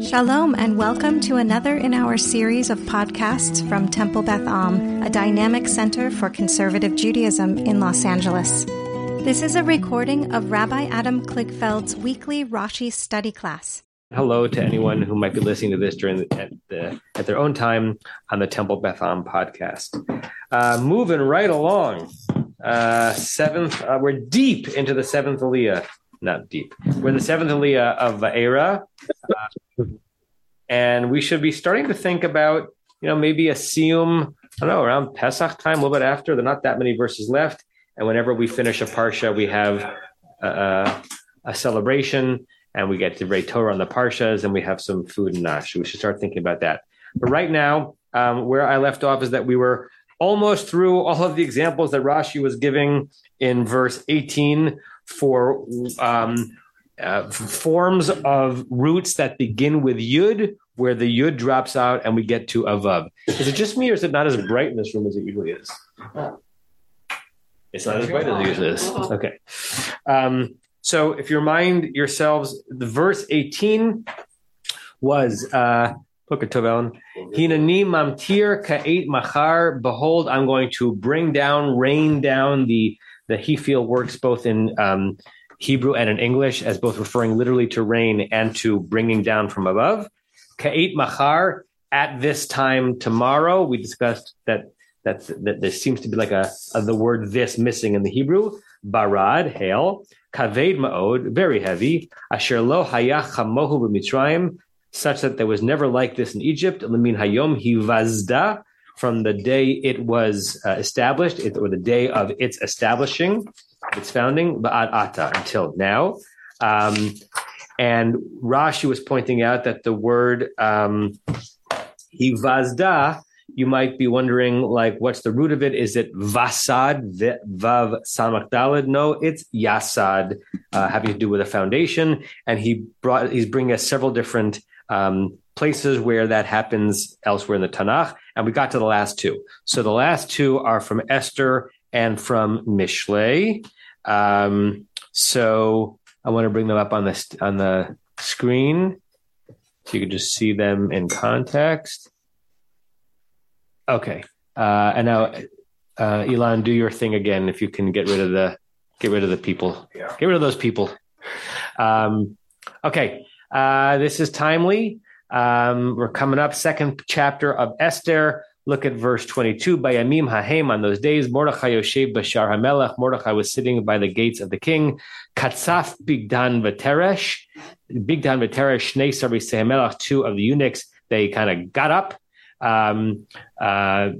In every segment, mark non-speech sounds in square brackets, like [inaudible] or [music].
Shalom, and welcome to another in our series of podcasts from Temple Beth Am, a dynamic center for conservative Judaism in Los Angeles. This is a recording of Rabbi Adam Kligfeld's weekly Rashi study class. Hello to anyone who might be listening to this during the, at, the, at their own time on the Temple Beth Am podcast. Uh, moving right along, uh, seventh, uh, we're deep into the seventh Aliyah. Not deep. We're the seventh Aliyah of Era. Uh, and we should be starting to think about, you know, maybe a Siyum, I don't know, around Pesach time, a little bit after. There are not that many verses left. And whenever we finish a Parsha, we have a, a celebration and we get to read Torah on the Parshas and we have some food and nash. We should start thinking about that. But right now, um, where I left off is that we were almost through all of the examples that Rashi was giving in verse 18 for um, uh, forms of roots that begin with yud, where the yud drops out and we get to avav. Is it just me, or is it not as bright in this room as it usually is? It's not as bright as it usually is. Okay. Um, so if you remind yourselves, the verse 18 was uh, Hinani mamtir ka'et machar. Behold, I'm going to bring down, rain down. The the Hifil works both in um, Hebrew and in English as both referring literally to rain and to bringing down from above. Ka'it machar, at this time tomorrow. We discussed that that, that there seems to be like a, a, the word this missing in the Hebrew. Barad, hail. Kaved ma'od, very heavy. Asher lo hayach chamohu b'mitzrayim, such that there was never like this in Egypt. Lemin hayom hivazda, from the day it was uh, established, it, or the day of its establishing its founding, Ba'ad Ata, until now. Um, and Rashi was pointing out that the word um, Hivazda, you might be wondering, like, what's the root of it? Is it Vasad, Vav Samak No, it's Yasad, uh, having to do with a foundation. And he brought, he's bringing us several different um, places where that happens elsewhere in the Tanakh. And we got to the last two. So the last two are from Esther and from Mishlei. Um, so I want to bring them up on the on the screen so you can just see them in context. Okay, uh, and now uh, Elon, do your thing again. If you can get rid of the get rid of the people, yeah. get rid of those people. Um, okay, uh, this is timely. Um, we're coming up second chapter of Esther. Look at verse 22. By Yamim Hahem, on those days, Mordechai Yoshev Bashar Hamelech, Mordechai was sitting by the gates of the king. Katzaf Bigdan Vateresh, Bigdan Vateresh, Shnei Sari Sehamelech, two of the eunuchs, they kind of got up. Um, uh,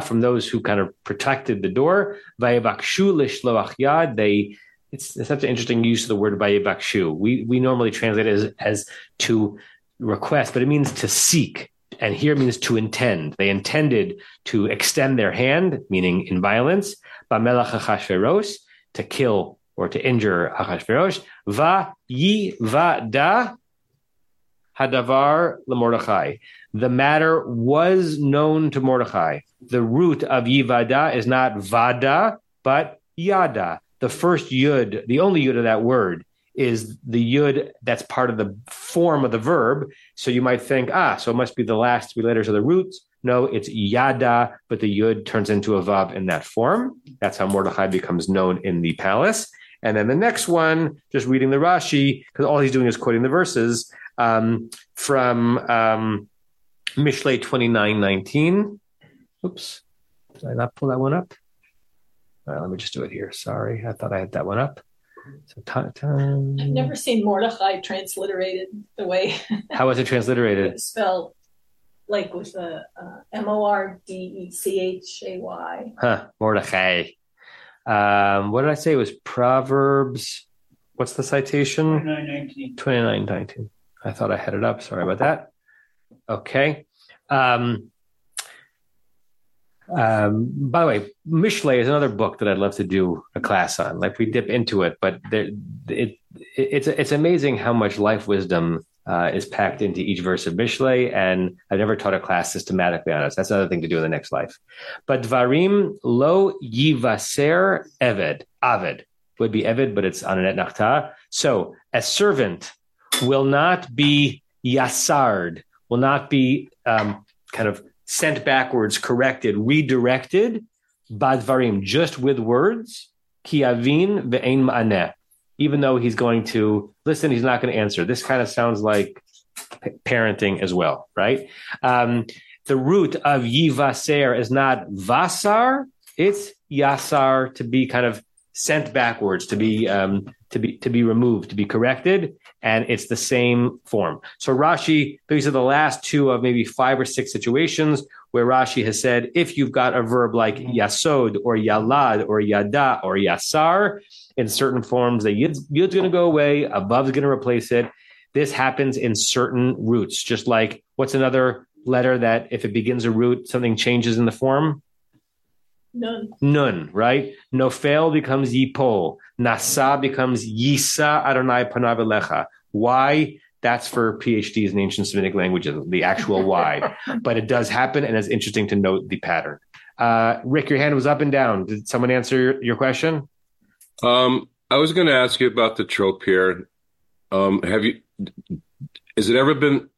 from those who kind of protected the door. Vayevakshu Lishloach Yad, they it's, it's, such an interesting use of the word vayevakshu. We we normally translate it as, as to request, but it means to seek and here it means to intend. They intended to extend their hand, meaning in violence, Bamelach Achashverosh, to kill or to injure Achashverosh, Va yi va da hadavar lemordechai. The matter was known to Mordechai. The root of yivada is not vada, but yada. The first yud, the only yud of that word, is the yud that's part of the form of the verb. So you might think, ah, so it must be the last three letters of the roots. No, it's yada, but the yud turns into a vav in that form. That's how Mordechai becomes known in the palace. And then the next one, just reading the Rashi, because all he's doing is quoting the verses um, from um, Mishlei 29:19. Oops, did I not pull that one up? Let me just do it here. Sorry, I thought I had that one up. So t- t- I've never seen Mordechai transliterated the way. [laughs] How was it transliterated? It's spelled like with a uh, M O R D E C H A Y. Huh, Mordechai. Um, what did I say? It was Proverbs. What's the citation? 2919. 2919. I thought I had it up. Sorry about that. Okay. Um, um, by the way, Mishlei is another book that I'd love to do a class on. Like we dip into it, but there, it, it, it's it's amazing how much life wisdom uh, is packed into each verse of Mishlei, and I've never taught a class systematically on it. So that's another thing to do in the next life. But Dvarim lo yivaser eved aved would be eved, but it's on an etnachta. So a servant will not be yasard, will not be um, kind of sent backwards, corrected, redirected, badvarim, just with words, kiavin ve'ein ma'aneh. Even though he's going to listen, he's not going to answer. This kind of sounds like parenting as well, right? Um, the root of yivaser is not vasar, it's yasar to be kind of sent backwards, to be um, to be to be removed, to be corrected, and it's the same form. So Rashi, these are the last two of maybe five or six situations where Rashi has said if you've got a verb like mm-hmm. yasod or yalad or yada or yasar in certain forms, the yid's, yid's going to go away, above is going to replace it. This happens in certain roots, just like what's another letter that if it begins a root, something changes in the form? None. Nun, right? Nofel becomes yipol. Nasa becomes yisa Adonai panav Why? That's for PhDs in ancient Semitic languages, the actual [laughs] why. but it does happen, and it's interesting to note the pattern. Uh, Rick, your hand was up and down. Did someone answer your, your question? Um, I was going to ask you about the trope here. Um, have you? Has it ever been?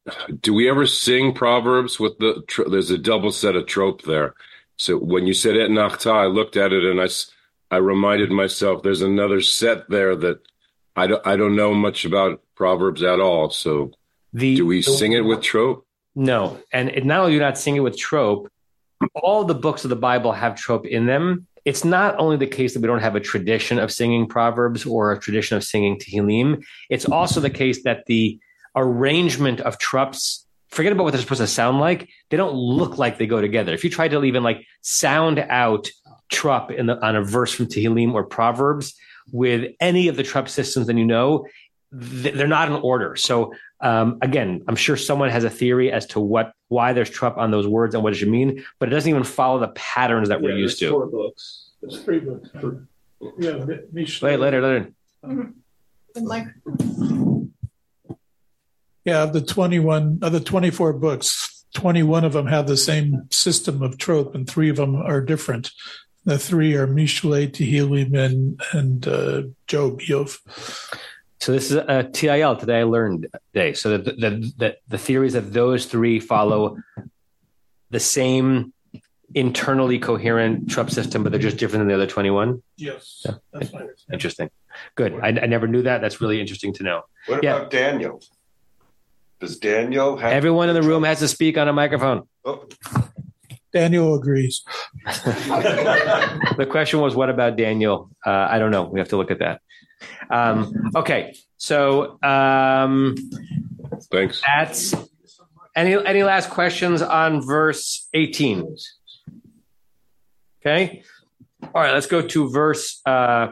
Do we ever sing proverbs with the? There's a double set of trope there. So when you said et nachta, I looked at it and I, I reminded myself there's another set there that I don't, I don't know much about Proverbs at all. So the, do we the, sing it with trope? No. And it, not only do you not sing it with trope, all the books of the Bible have trope in them. It's not only the case that we don't have a tradition of singing Proverbs or a tradition of singing Tehillim. It's also the case that the arrangement of tropes forget about what they're supposed to sound like. They don't look like they go together. If you try to even like sound out trup in the, on a verse from Tehillim or Proverbs with any of the trup systems that you know, they're not in order. So um, again, I'm sure someone has a theory as to what why there's trup on those words and what does it mean, but it doesn't even follow the patterns that yeah, we're used to. Four books. There's three books. Yeah, Mishnah. Wait, later, later. Mm-hmm. Yeah, of the 21, of the 24 books, 21 of them have the same system of trope, and three of them are different. The three are Mishle, Tehillim, and, and uh, Job, Yov. So this is a TIL today. I learned today. So the the the, the theory is that those three follow the same internally coherent Trup system, but they're just different than the other twenty one. Yes, yeah. that's interesting. Good. I, I, never knew that. That's really interesting to know. What yeah. about Daniel? Does Daniel have Everyone in the room has to speak on a microphone. Oh. Daniel agrees. [laughs] the question was, what about Daniel? Uh, I don't know. We have to look at that. Um, okay. So, um, thanks. That's any, any last questions on verse 18? Okay. All right. Let's go to verse uh,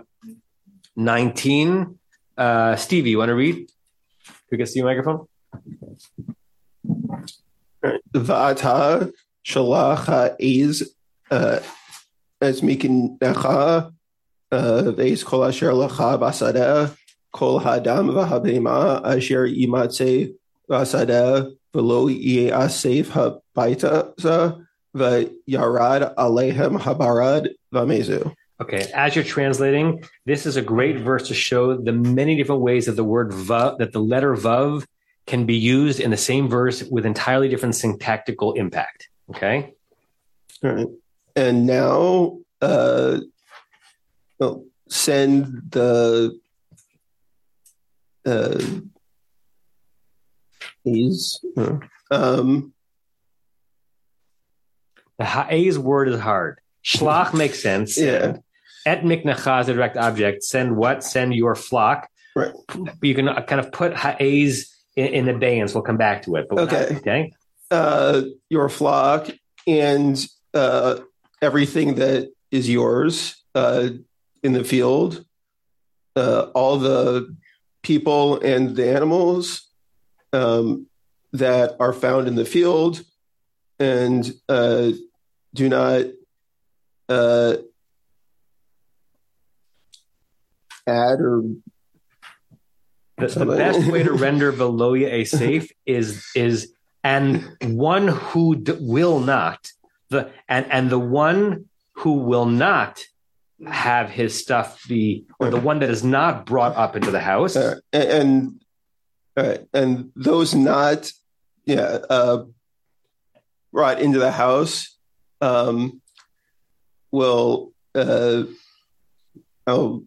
19. Uh, Stevie, you want to read? Can we get the microphone? Vata shalacha is uh, as mikinecha uh, veis kol asher lacha basada kol hadam v'habema asher imatze basada v'lo yasev habaita va yarad alehem habarad vamezu. Okay, as you're translating, this is a great verse to show the many different ways that the word vav, that the letter vav can be used in the same verse with entirely different syntactical impact. Okay. All right. And now uh, well, send the uh, these. Uh, um, the ha'ez word is hard. Shlach [laughs] makes sense. Yeah. Et miknecha is a direct object. Send what? Send your flock. Right. You can kind of put ha'ez in, in abeyance. We'll come back to it. But okay. Not, okay. Uh, your flock and uh, everything that is yours uh, in the field, uh, all the people and the animals um, that are found in the field, and uh, do not uh, add or the, the best way to [laughs] render Veloya a safe is is and one who d- will not the and and the one who will not have his stuff be or the one that is not brought up into the house. Uh, and All right, and those not, yeah, uh, brought into the house um, will uh, I'll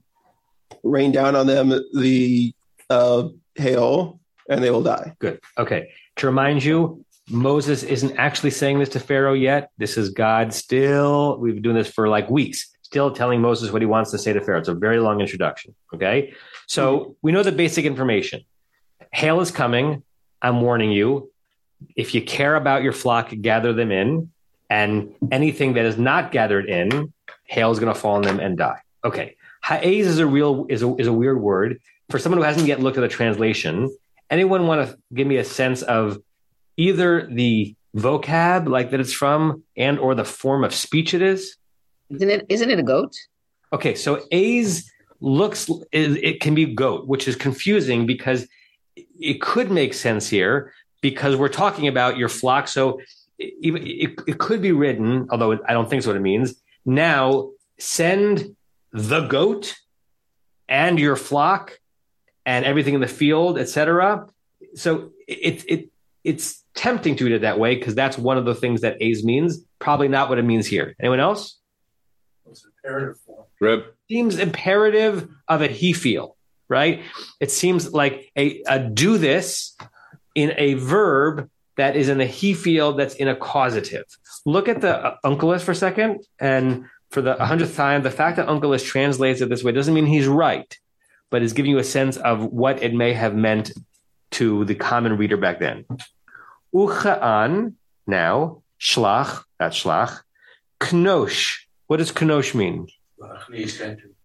rain down on them the uh, hail, and they will die. Good. Okay. To remind you, Moses isn't actually saying this to Pharaoh yet. This is God still. We've been doing this for like weeks, still telling Moses what he wants to say to Pharaoh. It's a very long introduction. Okay. So we know the basic information. Hail is coming. I'm warning you. If you care about your flock, gather them in. And anything that is not gathered in, hail is going to fall on them and die. Okay. Ha'ez is a real is a, is a weird word for someone who hasn't yet looked at the translation. Anyone want to give me a sense of either the vocab like that it's from and or the form of speech it is? Isn't it? Isn't it a goat? Okay, so A's looks it, it can be goat, which is confusing because it could make sense here because we're talking about your flock. So it, it, it could be written, although I don't think so. What it means now, send the goat and your flock and everything in the field, etc. So it it it's tempting to read it that way because that's one of the things that A's means. Probably not what it means here. Anyone else? It's imperative form. Reb, Seems imperative of a Hifil, right? It seems like a, a do this in a verb that is in a Hifil that's in a causative. Look at the uh, Onkelos for a second, and for the hundredth time, the fact that Onkelos translates it this way doesn't mean he's right, but is giving you a sense of what it may have meant to the common reader back then. Ucha'an, now, shlach, that's shlach. Knosh, what does knosh mean?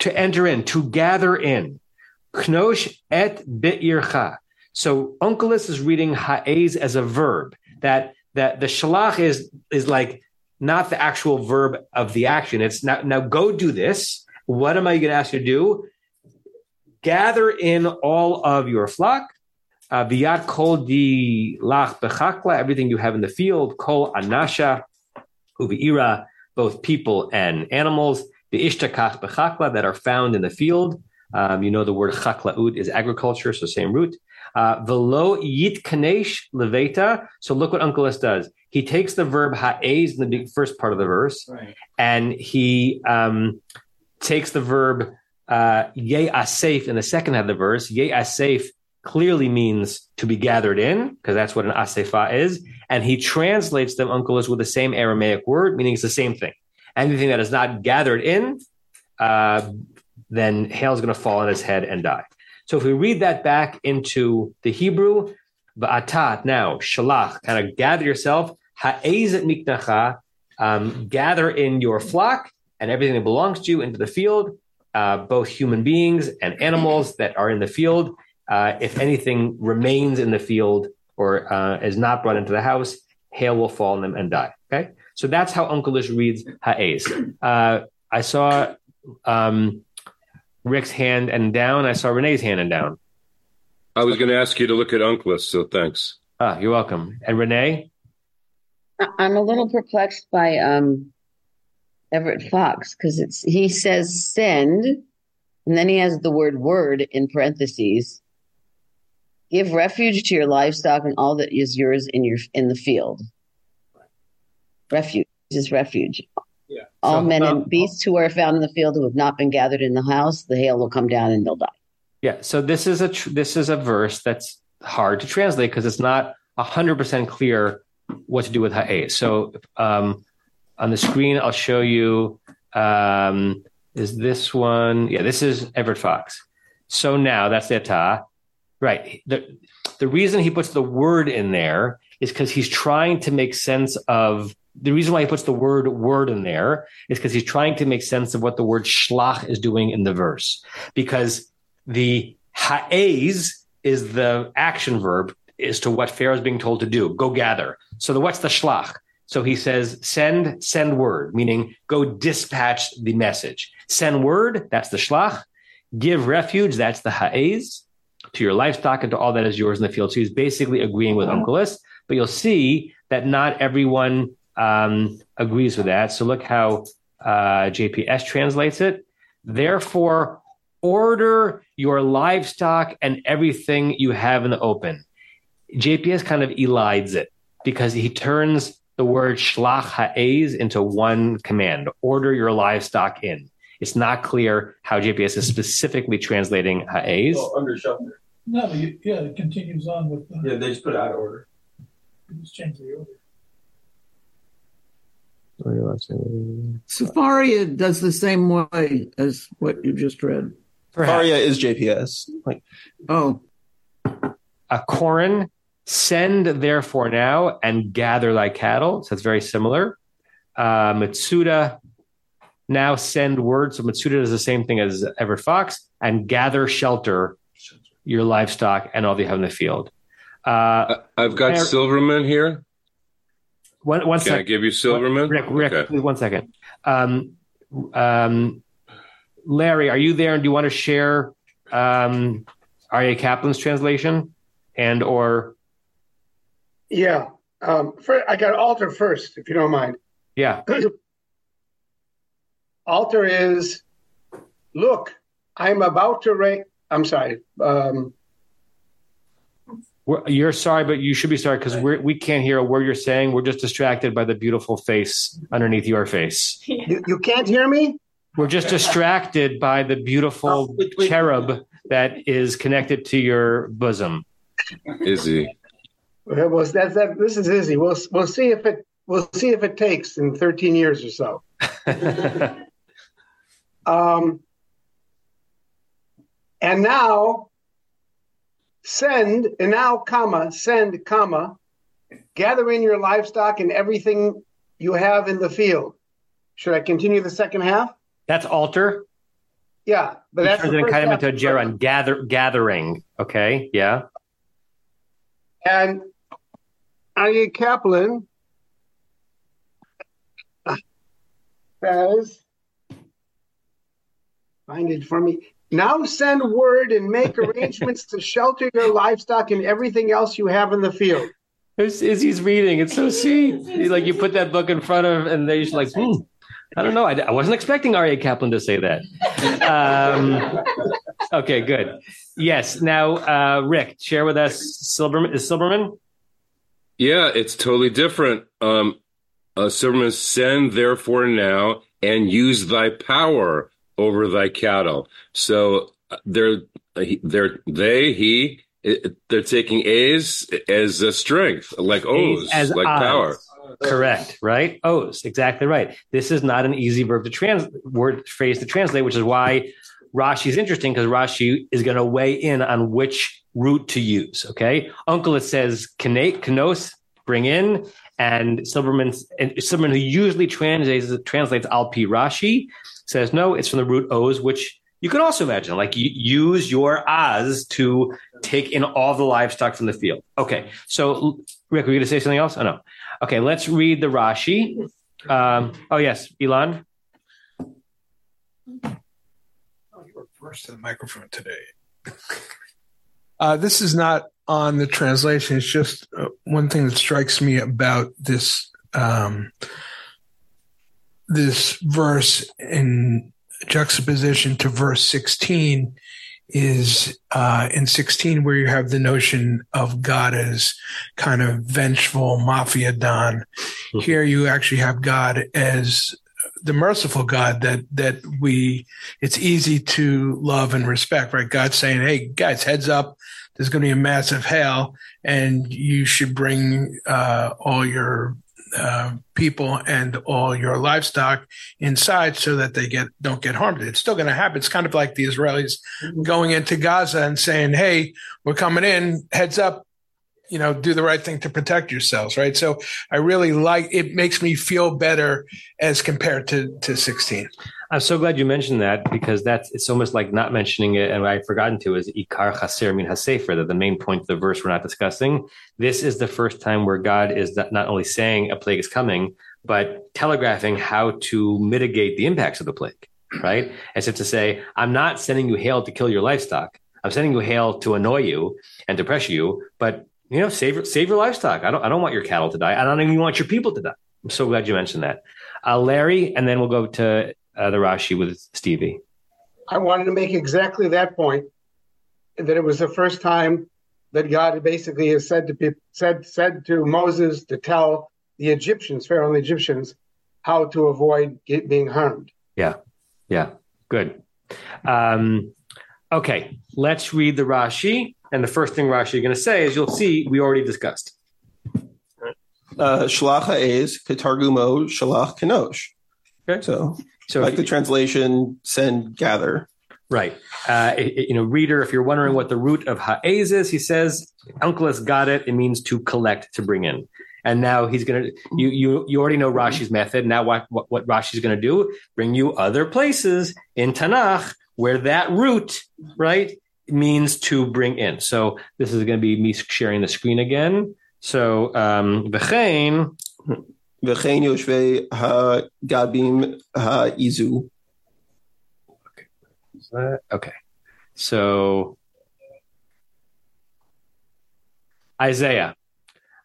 To enter in, to gather in. Knosh et be'ircha. So Onkelos is reading ha'ez as a verb. That that the shalach is is like not the actual verb of the action. It's now now go do this. What am I going to ask you to do? Gather in all of your flock. Uh, Biyat kol di lach bechakla, everything you have in the field. Kol anasha uviira, both people and animals. The ishtakach bechakla that are found in the field. Um, you know the word chaklaut is agriculture, so same root. Uh, Velo yit kanesh leveta. So look what Onkelos does. He takes the verb ha'ez in the first part of the verse, Right. and he um, takes the verb uh, ye asef in the second half of the verse. Ye asef clearly means to be gathered in, because that's what an asefa is. And he translates them, Onkelos, with the same Aramaic word, meaning it's the same thing. Anything that is not gathered in, uh, then hail is going to fall on his head and die. So if we read that back into the Hebrew, ba'atat, now, shalach, kind of gather yourself, ha'ez et miknacha, um, gather in your flock and everything that belongs to you into the field, uh, both human beings and animals that are in the field. Uh, if anything remains in the field or uh, is not brought into the house, hail will fall on them and die. Okay, so that's how Onkelos reads ha'ez. Uh, I saw um, Rick's hand and down. I saw Renee's hand and down. I was going to ask you to look at Onkelos, so thanks. Ah, you're welcome. And Renee, I- I'm a little perplexed by um Everett Fox because it's he says send, and then he has the word word in parentheses. Give refuge to your livestock and all that is yours in your in the field. Refuge is refuge. Yeah. All So, men uh, and beasts who are found in the field who have not been gathered in the house, the hail will come down and they'll die. yeah. So this is a tr- this is a verse that's hard to translate because it's not hundred percent clear what to do with ha'ez. So um, on the screen, I'll show you. Um, is this one? Yeah, this is Everett Fox. So now that's the atah, right? The the reason he puts the word in there is because he's trying to make sense of the reason why he puts the word word in there is because he's trying to make sense of what the word shlach is doing in the verse. Because the ha'ez is the action verb as to what Pharaoh is being told to do. Go gather. So the what's the shlach? So he says, send, send word, meaning go dispatch the message. Send word, that's the shlach. Give refuge, that's the ha'ez, to your livestock and to all that is yours in the field. So he's basically agreeing with Onkelos, but you'll see that not everyone um, agrees with that. So look how uh, JPS translates it. Therefore, order your livestock and everything you have in the open. JPS kind of elides it because he turns the word shlach ha'ez into one command order your livestock in. It's not clear how JPS is specifically translating ha'ez. Oh, under shelter. No, you, yeah, it continues on with the, Yeah, they just put it out of order. just change the order. Sefaria does the same way as what you just read. Faria is JPS. Like Oh, a Corin, send therefore now and gather thy cattle. So that's very similar. Uh, Metsudah, now send word. So Metsudah does the same thing as Everett Fox and gather shelter your livestock and all that you have in the field. Uh, I've got There- Silverman here. one, one Can I give you Silverman? Rick, Rick, Okay. please, one second. Um, um, Larry, are you there? And do you want to share um, Aryeh Kaplan's translation and or Yeah. Um, fir- I got alter first, if you don't mind. yeah? [clears throat] alter is, look, I'm about to raise. I'm sorry. Um, We're, you're sorry, but you should be sorry because we we can't hear a word you're saying. We're just distracted by the beautiful face underneath your face. you, you can't hear me? We're just distracted by the beautiful Oh, wait, wait. cherub that is connected to your bosom. Izzy. Well, well, that's that. This is Izzy. We'll we'll see if it we'll see if it takes in 13 years or so. [laughs] Um, and now send and now comma send comma gather in your livestock and everything you have in the field. Should I continue the second half? That's Alter. Yeah, but that's turns the it in first kind of into a gerund, gather gathering. Okay, yeah. And Aryeh Kaplan says, find it for me. Now send word and make [laughs] arrangements to shelter your livestock and everything else you have in the field. As he's reading, it's so sweet. Like you put that book in front of, and they're just like, hmm, I don't know. I, I wasn't expecting Aryeh Kaplan to say that. Um, okay, good. Yes. Now, uh, Rick, share with us Silberman. Is Silberman? Yeah, it's totally different. Um, uh, Silverman, send therefore now and use thy power over thy cattle. So uh, they're they're they he they're taking A's as a strength, like O's, As like O's. power. Correct, right? O's, exactly right. This is not an easy verb to trans word phrase to translate, which is why Rashi is interesting because Rashi is going to weigh in on which root to use. Okay, Uncle it says "kane- kanos, bring in, and Silverman, and Silverman who usually translates translates al pi Rashi says no, it's from the root O's, which you can also imagine like you use your as to take in all the livestock from the field. Okay, so Rick, were you going to say something else? Oh no. Okay, let's read the Rashi. Um, oh yes, Elon. Oh, you were first to the microphone today. [laughs] Uh, this is not on the translation. It's just uh, one thing that strikes me about this um, this verse in juxtaposition to verse 16 is uh, in 16 where you have the notion of God as kind of vengeful mafia don. Here you actually have God as the merciful God that that we it's easy to love and respect, right? God saying, "Hey guys, heads up, there's going to be a massive hail, and you should bring uh, all your uh, people and all your livestock inside so that they get don't get harmed. It's still going to happen. It's kind of like the Israelis going into Gaza and saying, "Hey, we're coming in. Heads up." You know, do the right thing to protect yourselves, right? So I really like it. Makes me feel better as compared to to 16. I'm so glad you mentioned that because that's it's almost like not mentioning it, and I've forgotten to is ikar chaser min hasefer that the main point of the verse we're not discussing. This is the first time where God is not only saying a plague is coming, but telegraphing how to mitigate the impacts of the plague. Right, as if to say, I'm not sending you hail to kill your livestock. I'm sending you hail to annoy you and to pressure you, but you know, save save your livestock. I don't I don't want your cattle to die. I don't even want your people to die. I'm so glad you mentioned that, uh, Larry, and then we'll go to uh, the Rashi with Stevie. I wanted to make exactly that point that it was the first time that God basically has said to people, said said to Moses to tell the Egyptians, Pharaoh and the Egyptians, how to avoid get, being harmed. Yeah, yeah, good. Um, okay, let's read the Rashi, and the first thing Rashi is going to say is you'll see we already discussed. Uh, is katargumo shalach kenosh. Okay. So, So like the translation, send, gather. Right. Uh, it- it- you know, reader, if you're wondering what the root of ha'ez is, he says, Uncle has got it. It means to collect, to bring in. And now he's going to, you, you, you already know Rashi's method. Now what, what, what Rashi's going to do, bring you other places in Tanakh where that root, right, means to bring in. So this is going to be me sharing the screen again. So, um, v'chein, V'chein yoshvei ha'gabim ha'izu. Uh, okay. So Isaiah.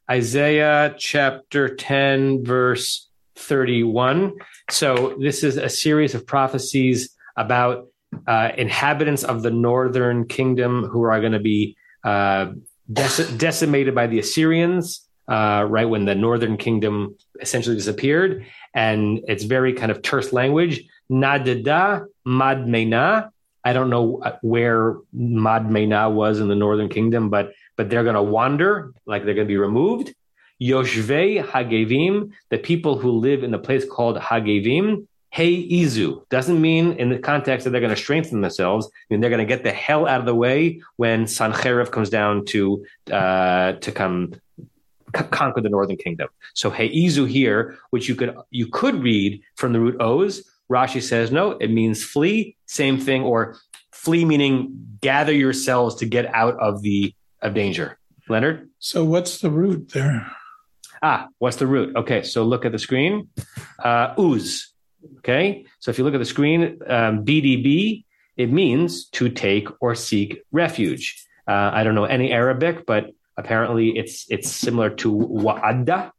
Isaiah chapter 10, verse 31. So this is a series of prophecies about uh, inhabitants of the northern kingdom who are going to be uh, dec- decimated by the Assyrians, uh, right when the northern kingdom essentially disappeared. And it's very kind of terse language. Nadada Madmena. I don't know uh, where Madmena was in the northern kingdom, but but they're going to wander, like they're going to be removed. Yoshvei Hagevim, the people who live in the place called Hagevim, Hey Izu doesn't mean in the context that they're going to strengthen themselves. I mean they're going to get the hell out of the way when Sancherib comes down to uh, to come c- conquer the northern kingdom. So Hey Izu here, which you could you could read from the root O's. Rashi says no, it means flee. Same thing, or flee meaning gather yourselves to get out of the of danger. Leonard. So what's the root there? Ah, what's the root? Okay, so look at the screen. Uh, ooze. Okay, so if you look at the screen, um, BDB, it means to take or seek refuge. Uh, I don't know any Arabic, but apparently it's it's similar to wa'adda,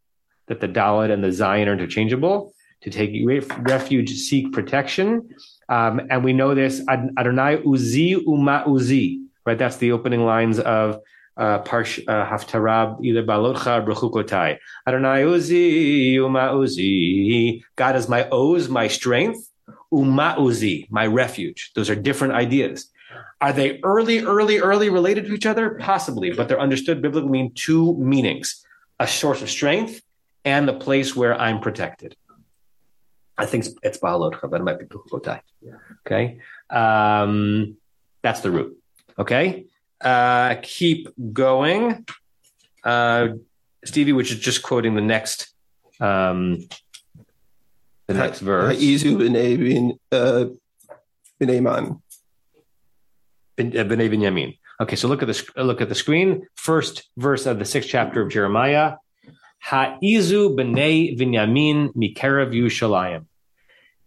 that the Dalet and the Zayin are interchangeable. To take refuge, seek protection, um, and we know this Ad- Adonai Uzi Uma Uzi, right? That's the opening lines of Parsh uh, Haftarah, either Balotcha or Bechukotai. Adonai Uzi, Uma Uzi. God is my Oz, my strength. Uma Uzi, my refuge. Those are different ideas. Are they early, early, early related to each other? Possibly, but they're understood biblically mean two meanings a source of strength and the place where I'm protected. I think it's, it's but it might be Bechukotai. Okay. Um, that's the root. Okay uh, keep going. Uh, Stevie, which is just quoting the next, um, the next verse. Ha'izu b'nei bin- uh, b'nei B'nai Binyamin. Okay, so look at the look at the screen. First verse of the sixth chapter of Jeremiah. Ha'izu b'nei Binyamin mikerav Yushalayim.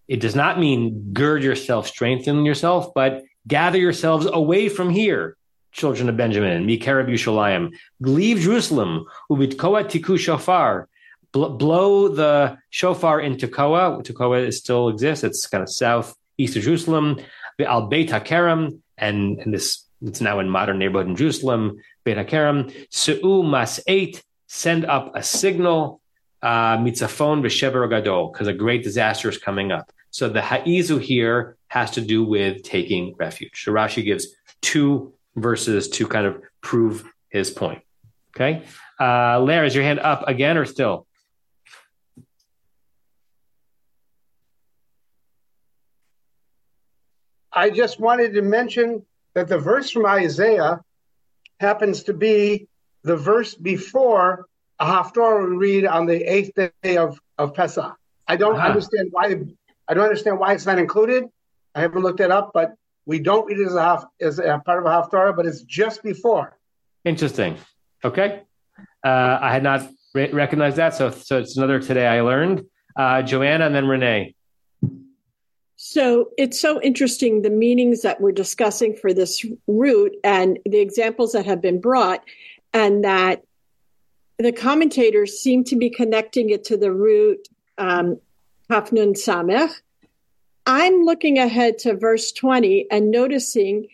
It does not mean gird yourself, strengthen yourself, but gather yourselves away from here, children of Benjamin, mikerav Yushalayim. Leave Jerusalem, ubitkoa tiku shofar. Bl- blow the shofar in Tekoa. Tekoa still exists. It's kind of southeast of Jerusalem. The Al Beit HaKerem, and, and this it's now in modern neighborhood in Jerusalem. Beit HaKerem. Se'u mas eight. Send up a signal. Uh, mitzafon v'shever gadol, because a great disaster is coming up. So the ha'izu here has to do with taking refuge. So Rashi gives two verses to kind of prove his point. Okay. Uh, Lara, is your hand up again or still? I just wanted to mention that the verse from Isaiah happens to be the verse before a haftorah we read on the eighth day of, of Pesach. I don't Uh-huh. understand why I don't understand why it's not included. I haven't looked it up, but we don't read it as a half as a part of a haftorah, but it's just before. Interesting. Okay. Uh, I had not re- recognized that. So, so it's another today I learned. Uh, Joanna and then Renee. So it's so interesting the meanings that we're discussing for this root and the examples that have been brought, and that the commentators seem to be connecting it to the root um, Kafnun Samech. I'm looking ahead to verse 20 and noticing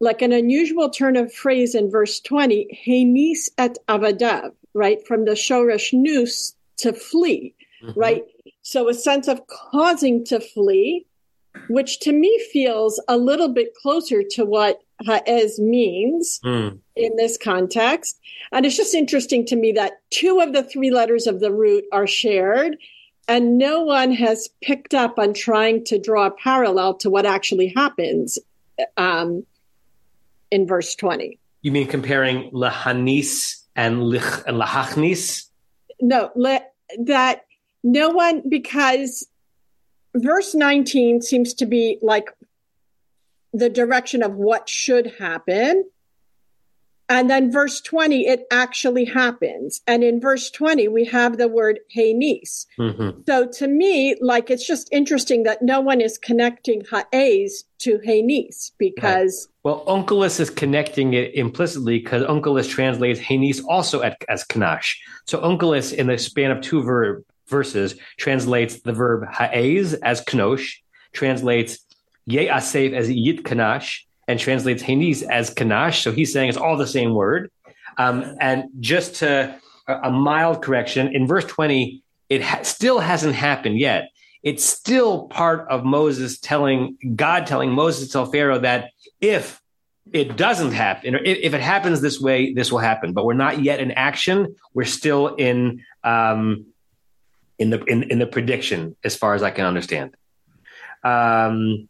like an unusual turn of phrase in verse 20, Henis et avadav, right? From the shoresh nous to flee, mm-hmm. right? So a sense of causing to flee, which to me feels a little bit closer to what ha'ez means mm. in this context. And it's just interesting to me that two of the three letters of the root are shared and no one has picked up on trying to draw a parallel to what actually happens um, in verse 20. You mean comparing lahanis and, lich, and lahachnis? No, le, that no one, because verse 19 seems to be like the direction of what should happen. And then verse 20, it actually happens. And in verse 20, we have the word hey niece. Mm-hmm. So to me, like, it's just interesting that no one is connecting ha'ez to hey niece because. Right. Well, Onkelos is connecting it implicitly because Onkelos translates hey niece also at, as kanash. So Onkelos, in the span of two verb, verses, translates the verb ha'ez as knosh, translates ye asev as yit kanash, and translates Hanis as Kanash. So he's saying it's all the same word. Um, and just to a mild correction, in verse 20, it ha- still hasn't happened yet. It's still part of Moses telling God telling Moses to tell Pharaoh that if it doesn't happen, if it happens this way, this will happen. But we're not yet in action. We're still in um, in the in, in the prediction, as far as I can understand. Um,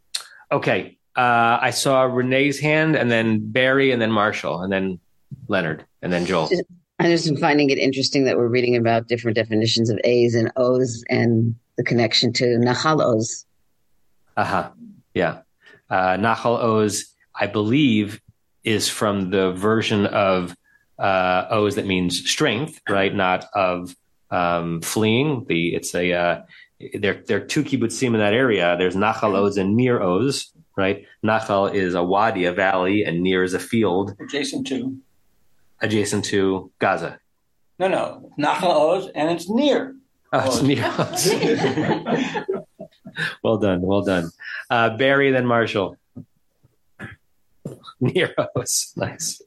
okay, uh, I saw Renee's hand, and then Barry, and then Marshall, and then Leonard, and then Joel. I'm just finding it interesting that we're reading about different definitions of A's and O's and the connection to Nahal Oz. Uh huh. Yeah. Uh, Nahal Oz, I believe, is from the version of uh, O's that means strength, right? Not of um, fleeing. The it's a uh, there there are two kibbutzim in that area. There's Nahal O's and Nir Oz, right? Nachal is a wadi, a valley, and near is a field. Adjacent to? Adjacent to Gaza. No, no. Nachal Oz, and it's near. Oh, it's near. [laughs] well done. Well done. Uh, Barry, then Marshall. [laughs] Near Oz. Nice.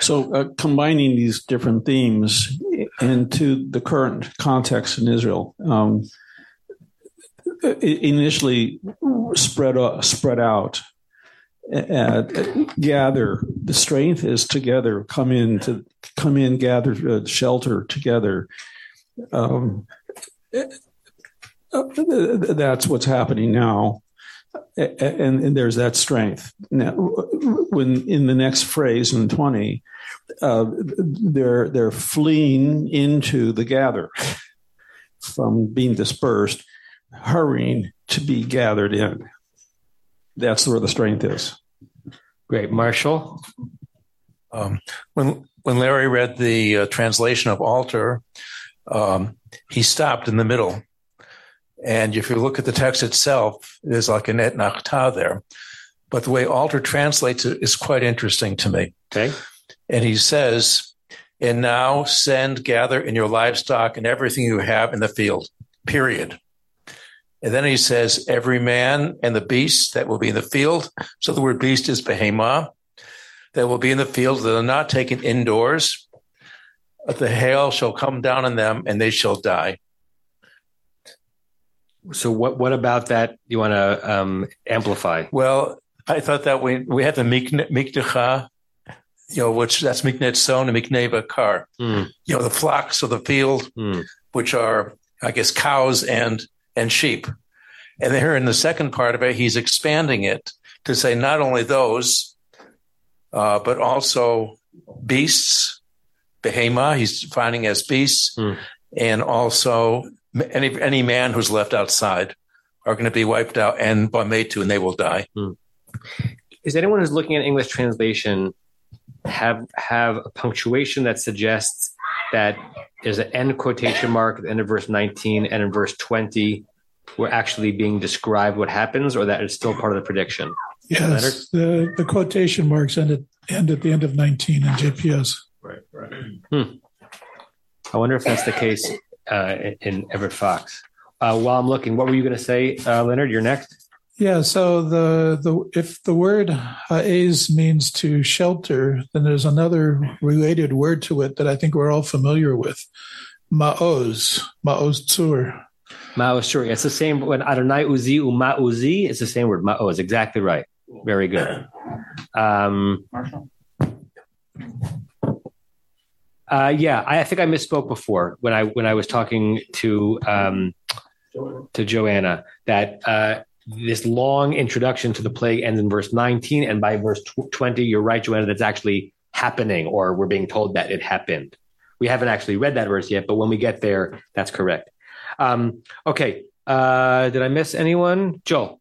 So, uh, combining these different themes into the current context in Israel, um, initially spread spread out uh, gather the strength is together come in to come in gather uh, shelter together. Um, that's what's happening now. And, and, there's that strength. Now when in the next phrase in 20 uh, they're they're fleeing into the gather from being dispersed hurrying to be gathered in. That's where the strength is. Great, Marshall. Um, when when Larry read the uh, translation of Alter, um, he stopped in the middle, and if you look at the text itself, there's like an etnachta there, but the way Alter translates it is quite interesting to me. Okay, and he says, "And now send, gather in your livestock and everything you have in the field." Period. And then he says, every man and the beast that will be in the field. So the word beast is behemah that will be in the field that are not taken indoors. But the hail shall come down on them and they shall die. So what, what about that you want to um, amplify? Well, I thought that we, we have the miknecha, you know, which that's miknet son and mikneva kar, mm. you know, the flocks of the field, mm. which are, I guess, cows and and sheep. And here in the second part of it, he's expanding it to say not only those, uh, but also beasts, behema, he's defining as beasts, mm. and also any any man who's left outside are going to be wiped out and by Metu, and they will die. Mm. Is anyone who's looking at English translation have have a punctuation that suggests that there's an end quotation mark at the end of verse 19 and in verse 20 we're actually being described what happens or that is still part of the prediction. Yes the, the quotation marks end at, end at the end of 19 in jps right right. Hmm. i wonder if that's the case uh, in everett fox. Uh, while i'm looking what were you going to say uh, leonard? You're next Yeah, so the the if the word ha'ez means to shelter, then there's another related word to it that I think we're all familiar with, ma'oz, ma'oz tzur. Ma'oz tzur. It's the same when Adonai uzi uma. It's the same word. Ma'oz. Exactly right. Very good. Um, uh, yeah, I think I misspoke before when I when I was talking to um, to Joanna that uh, this long introduction to the plague ends in verse 19, and by verse 20, you're right, Joanna, that's actually happening, or we're being told that it happened. We haven't actually read that verse yet, but when we get there, that's correct. Um, okay, uh, did I miss anyone? Joel.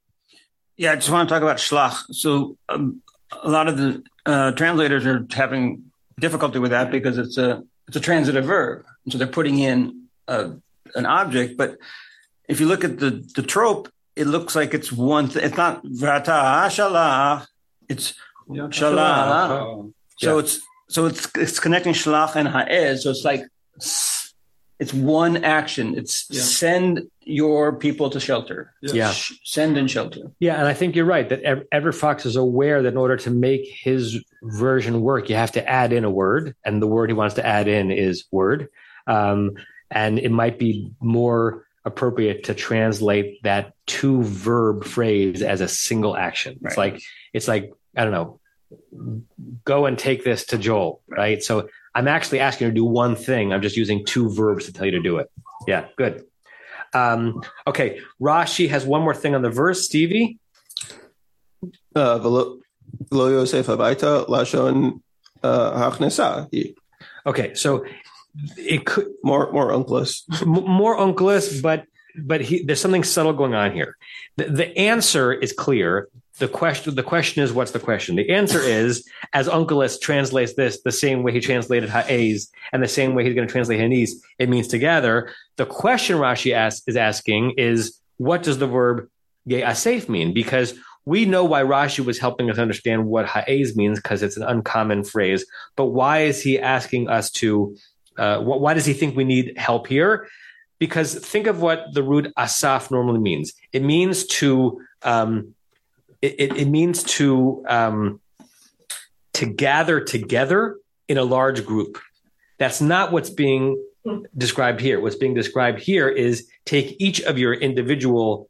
Yeah, I just want to talk about shlach. So um, a lot of the uh, translators are having difficulty with that because it's a it's a transitive verb, so they're putting in a, an object. But if you look at the the trope, it looks like it's one. Th- it's not vata shalach. It's Yeah. shalach. So Yeah. it's so it's it's connecting shalach and ha'ez. So it's like it's one action. It's Yeah. send your people to shelter. Yeah. Sh- send and shelter. Yeah, and I think you're right that Ev- Everett Fox is aware that in order to make his version work, you have to add in a word, and the word he wants to add in is word. Um, and it might be more appropriate to translate that two verb phrase as a single action. It's like it's like I don't know, go and take this to Joel, right? So I'm actually asking you to do one thing. I'm just using two verbs to tell you to do it. Yeah, good. Um, okay, Rashi has one more thing on the verse. Stevie. Uh, v'lo v'lo Yosef habayta lashon uh, hachnesa. Okay, so it could more more Onkelos, more Onkelos, but but he, there's something subtle going on here. The, the answer is clear. The question the question is what's the question? The answer is as Onkelos translates this the same way he translated ha'ez and the same way he's going to translate hanis, it means together. The question Rashi asks, is asking is what does the verb asaf mean? Because we know why Rashi was helping us understand what ha'ez means because it's an uncommon phrase. But why is he asking us to? Uh, wh- why does he think we need help here? Because think of what the root asaf normally means. It means to um, it, it, it means to um, to gather together in a large group. That's not what's being described here. What's being described here is take each of your individual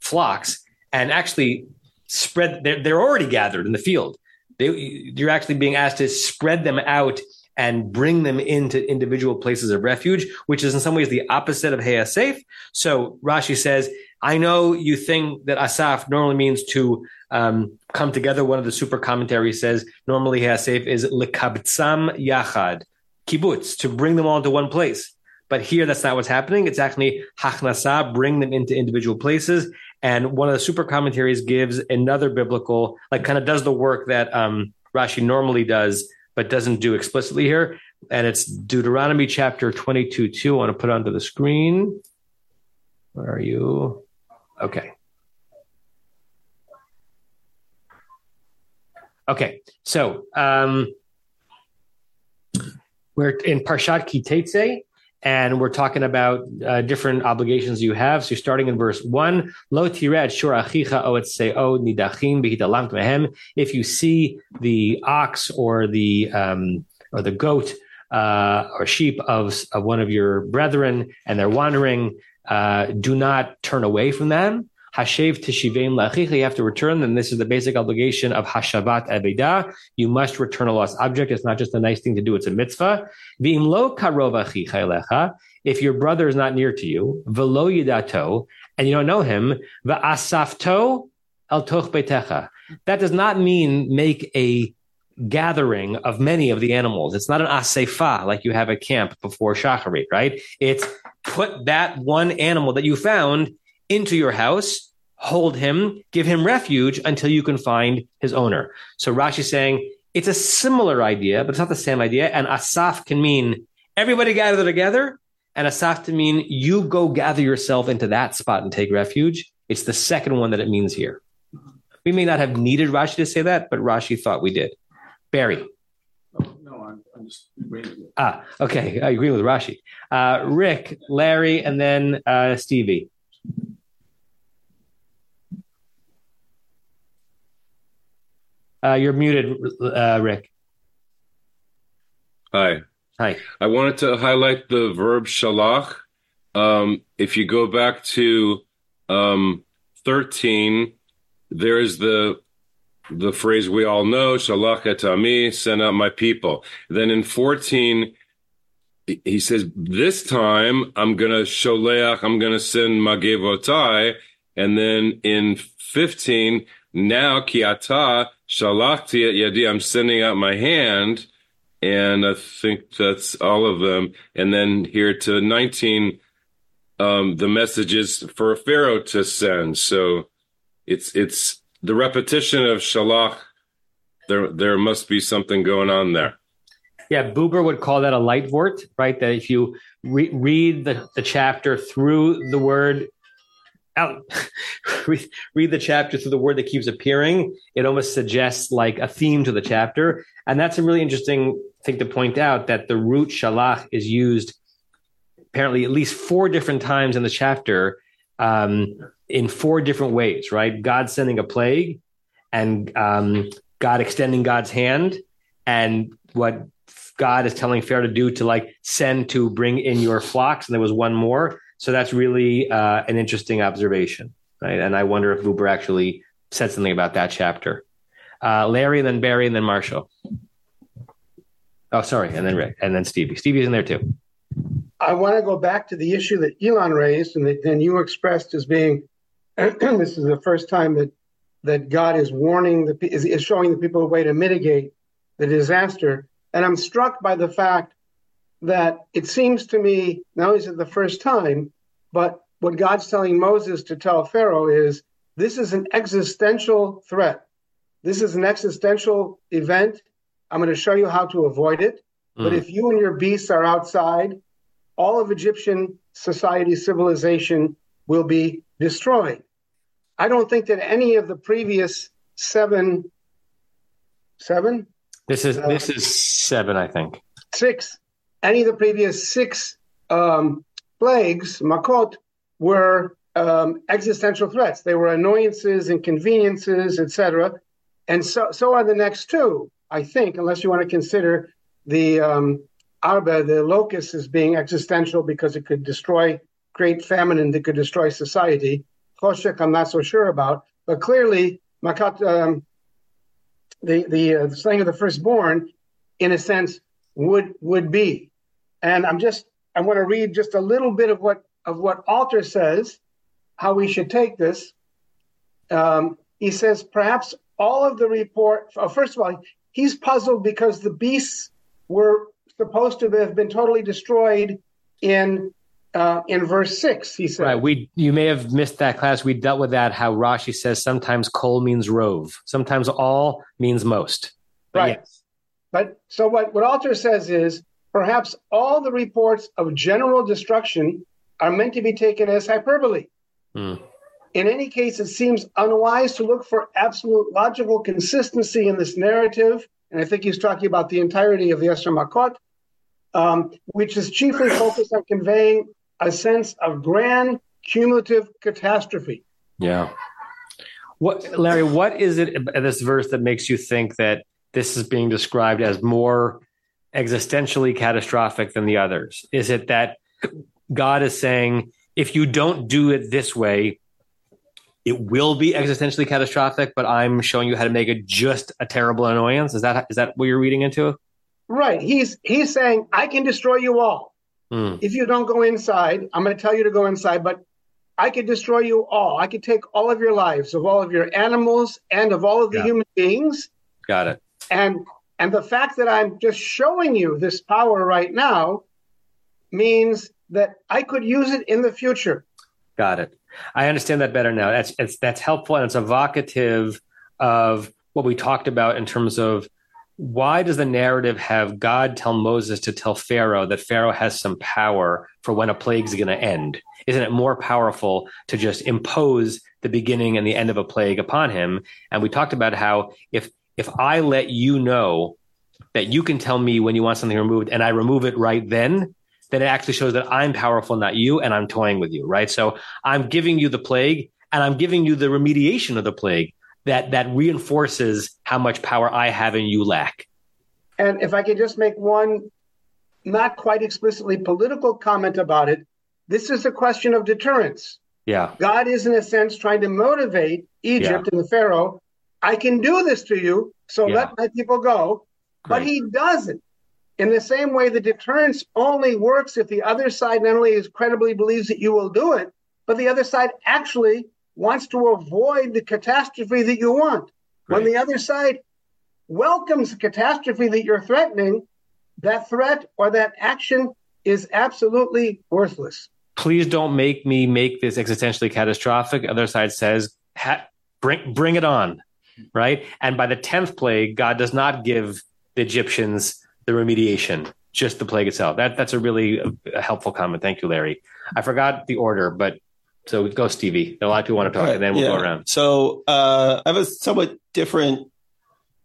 flocks and actually spread. They're, they're already gathered in the field. They, you're actually being asked to spread them out and bring them into individual places of refuge, which is in some ways the opposite of Heya Safe. So Rashi says, I know you think that Asaf normally means to um, come together. One of the super commentaries says normally Heya Safe is lekabtsam yachad, kibbutz, to bring them all into one place. But here, that's not what's happening. It's actually hachnasa, bring them into individual places. And one of the super commentaries gives another biblical, like kind of does the work that um, Rashi normally does, but doesn't do explicitly here. And it's Deuteronomy chapter 22 2. I want to put onto the screen. Where are you? Okay. Okay. So um, we're in Parshat Kitetse, and we're talking about uh, different obligations you have. So you're starting in verse one. Lo tired shor achicha o nidachim b'hitalam mehem. If you see the ox or the um, or the goat uh, or sheep of, of one of your brethren, and they're wandering, uh, do not turn away from them. Hashev tishivim lachicha, you have to return them. This is the basic obligation of hashavat aveda. You must return a lost object. It's not just a nice thing to do; it's a mitzvah. V'im lo karov achicha elecha. If your brother is not near to you, velo yidato, and you don't know him, va'asafto el toch betecha. That does not mean make a gathering of many of the animals. It's not an asefa like you have a camp before shacharit, right? It's put that one animal that you found into your house, hold him, give him refuge until you can find his owner. So Rashi is saying it's a similar idea, but it's not the same idea. And asaf can mean everybody gather together, and asaf to mean you go gather yourself into that spot and take refuge. It's the second one that it means here. We may not have needed Rashi to say that, but Rashi thought we did. Barry. No, I'm, I'm just. Ah, okay. I agree with Rashi. Uh, Rick, Larry, and then uh, Stevie. Uh, you're muted, uh, Rick. Hi. Hi. I wanted to highlight the verb shalach. Um, if you go back to um, 13, there's the the phrase we all know, shalach et ami, send out my people. Then in 14, he says, this time I'm going to sholeach, I'm going to send magevotai. And then in 15, now kiata shalachti et yadi, I'm sending out my hand. And I think that's all of them. And then here to 19, um, the messages for a Pharaoh to send. So it's, it's the repetition of shalach. There, there must be something going on there. Yeah, Buber would call that a Leitwort, right? That if you re- read the, the chapter through the word out, [laughs] read, read the chapter through the word that keeps appearing, it almost suggests like a theme to the chapter. And that's a really interesting thing to point out that the root shalach is used apparently at least four different times in the chapter um, in four different ways, right? God sending a plague and um, God extending God's hand and what God is telling Pharaoh to do to like send to bring in your flocks. And there was one more. So that's really uh, an interesting observation, right? And I wonder if Buber actually said something about that chapter. Uh, Larry, then Barry, and then Marshall. Oh, sorry, and then Rick, and then Stevie. Stevie's in there too. I want to go back to the issue that Elon raised and then you expressed as being [clears throat] this is the first time that that God is warning the is, is showing the people a way to mitigate the disaster. And I'm struck by the fact that it seems to me, not only is it the first time, but what God's telling Moses to tell Pharaoh is this is an existential threat. This is an existential event. I'm going to show you how to avoid it. Mm. But if you and your beasts are outside, all of Egyptian society, civilization will be destroyed. I don't think that any of the previous seven, seven. This is uh, this is seven, I think. Six. Any of the previous six um, plagues, makot, were um, existential threats. They were annoyances, inconveniences, etc. And so, so are the next two. I think, unless you want to consider the um, arba, the locust, as being existential because it could destroy, create famine, and it could destroy society. Choshek, I'm not so sure about, but clearly, Makat, um, the the, uh, the slaying of the firstborn, in a sense, would would be. And I'm just I want to read just a little bit of what of what Alter says, how we should take this. Um, he says perhaps all of the report. Oh, first of all, he's puzzled because the beasts were supposed to have been totally destroyed in uh, in verse six. He said, "Right, we you may have missed that class. We dealt with that. How Rashi says sometimes kol means rove, sometimes all means most. But right. Yes. But so what what Alter says is perhaps all the reports of general destruction are meant to be taken as hyperbole. Hmm. In any case, it seems unwise to look for absolute logical consistency in this narrative. And I think he's talking about the entirety of the Eser Makot, um, which is chiefly [coughs] focused on conveying a sense of grand cumulative catastrophe. Yeah. What, Larry, what is it in this verse that makes you think that this is being described as more existentially catastrophic than the others? Is it that God is saying, if you don't do it this way, it will be existentially catastrophic, but I'm showing you how to make it just a terrible annoyance. Is that is that what you're reading into? Right. He's he's saying I can destroy you all. Mm. If you don't go inside, I'm going to tell you to go inside, but I could destroy you all. I could take all of your lives, of all of your animals, and of all of the yeah. human beings. Got it. And and the fact that I'm just showing you this power right now means that I could use it in the future. Got it. I understand that better now. That's it's that's helpful and it's evocative of what we talked about in terms of why does the narrative have God tell Moses to tell Pharaoh that Pharaoh has some power for when a plague is going to end? Isn't it more powerful to just impose the beginning and the end of a plague upon him? And we talked about how if if I let you know that you can tell me when you want something removed and I remove it right then, then it actually shows that I'm powerful, not you, and I'm toying with you, right? So I'm giving you the plague and I'm giving you the remediation of the plague that that reinforces how much power I have and you lack. And if I could just make one not quite explicitly political comment about it, this is a question of deterrence. Yeah. God is, in a sense, trying to motivate Egypt and the Pharaoh. I can do this to you, so Yeah. let my people go. But he doesn't. In the same way, the deterrence only works if the other side not only is credibly believes that you will do it, but the other side actually wants to avoid the catastrophe that you want. When the other side welcomes the catastrophe that you're threatening, that threat or that action is absolutely worthless. Please don't make me make this existentially catastrophic. Other side says, ha- bring bring it on, right? And by the tenth plague, God does not give the Egyptians the remediation, just the plague itself. That that's a really uh, a helpful comment. Thank you, Larry. I forgot the order, but so go, Stevie. A lot of people want to talk, and then we'll Yeah. go around. So uh, I have a somewhat different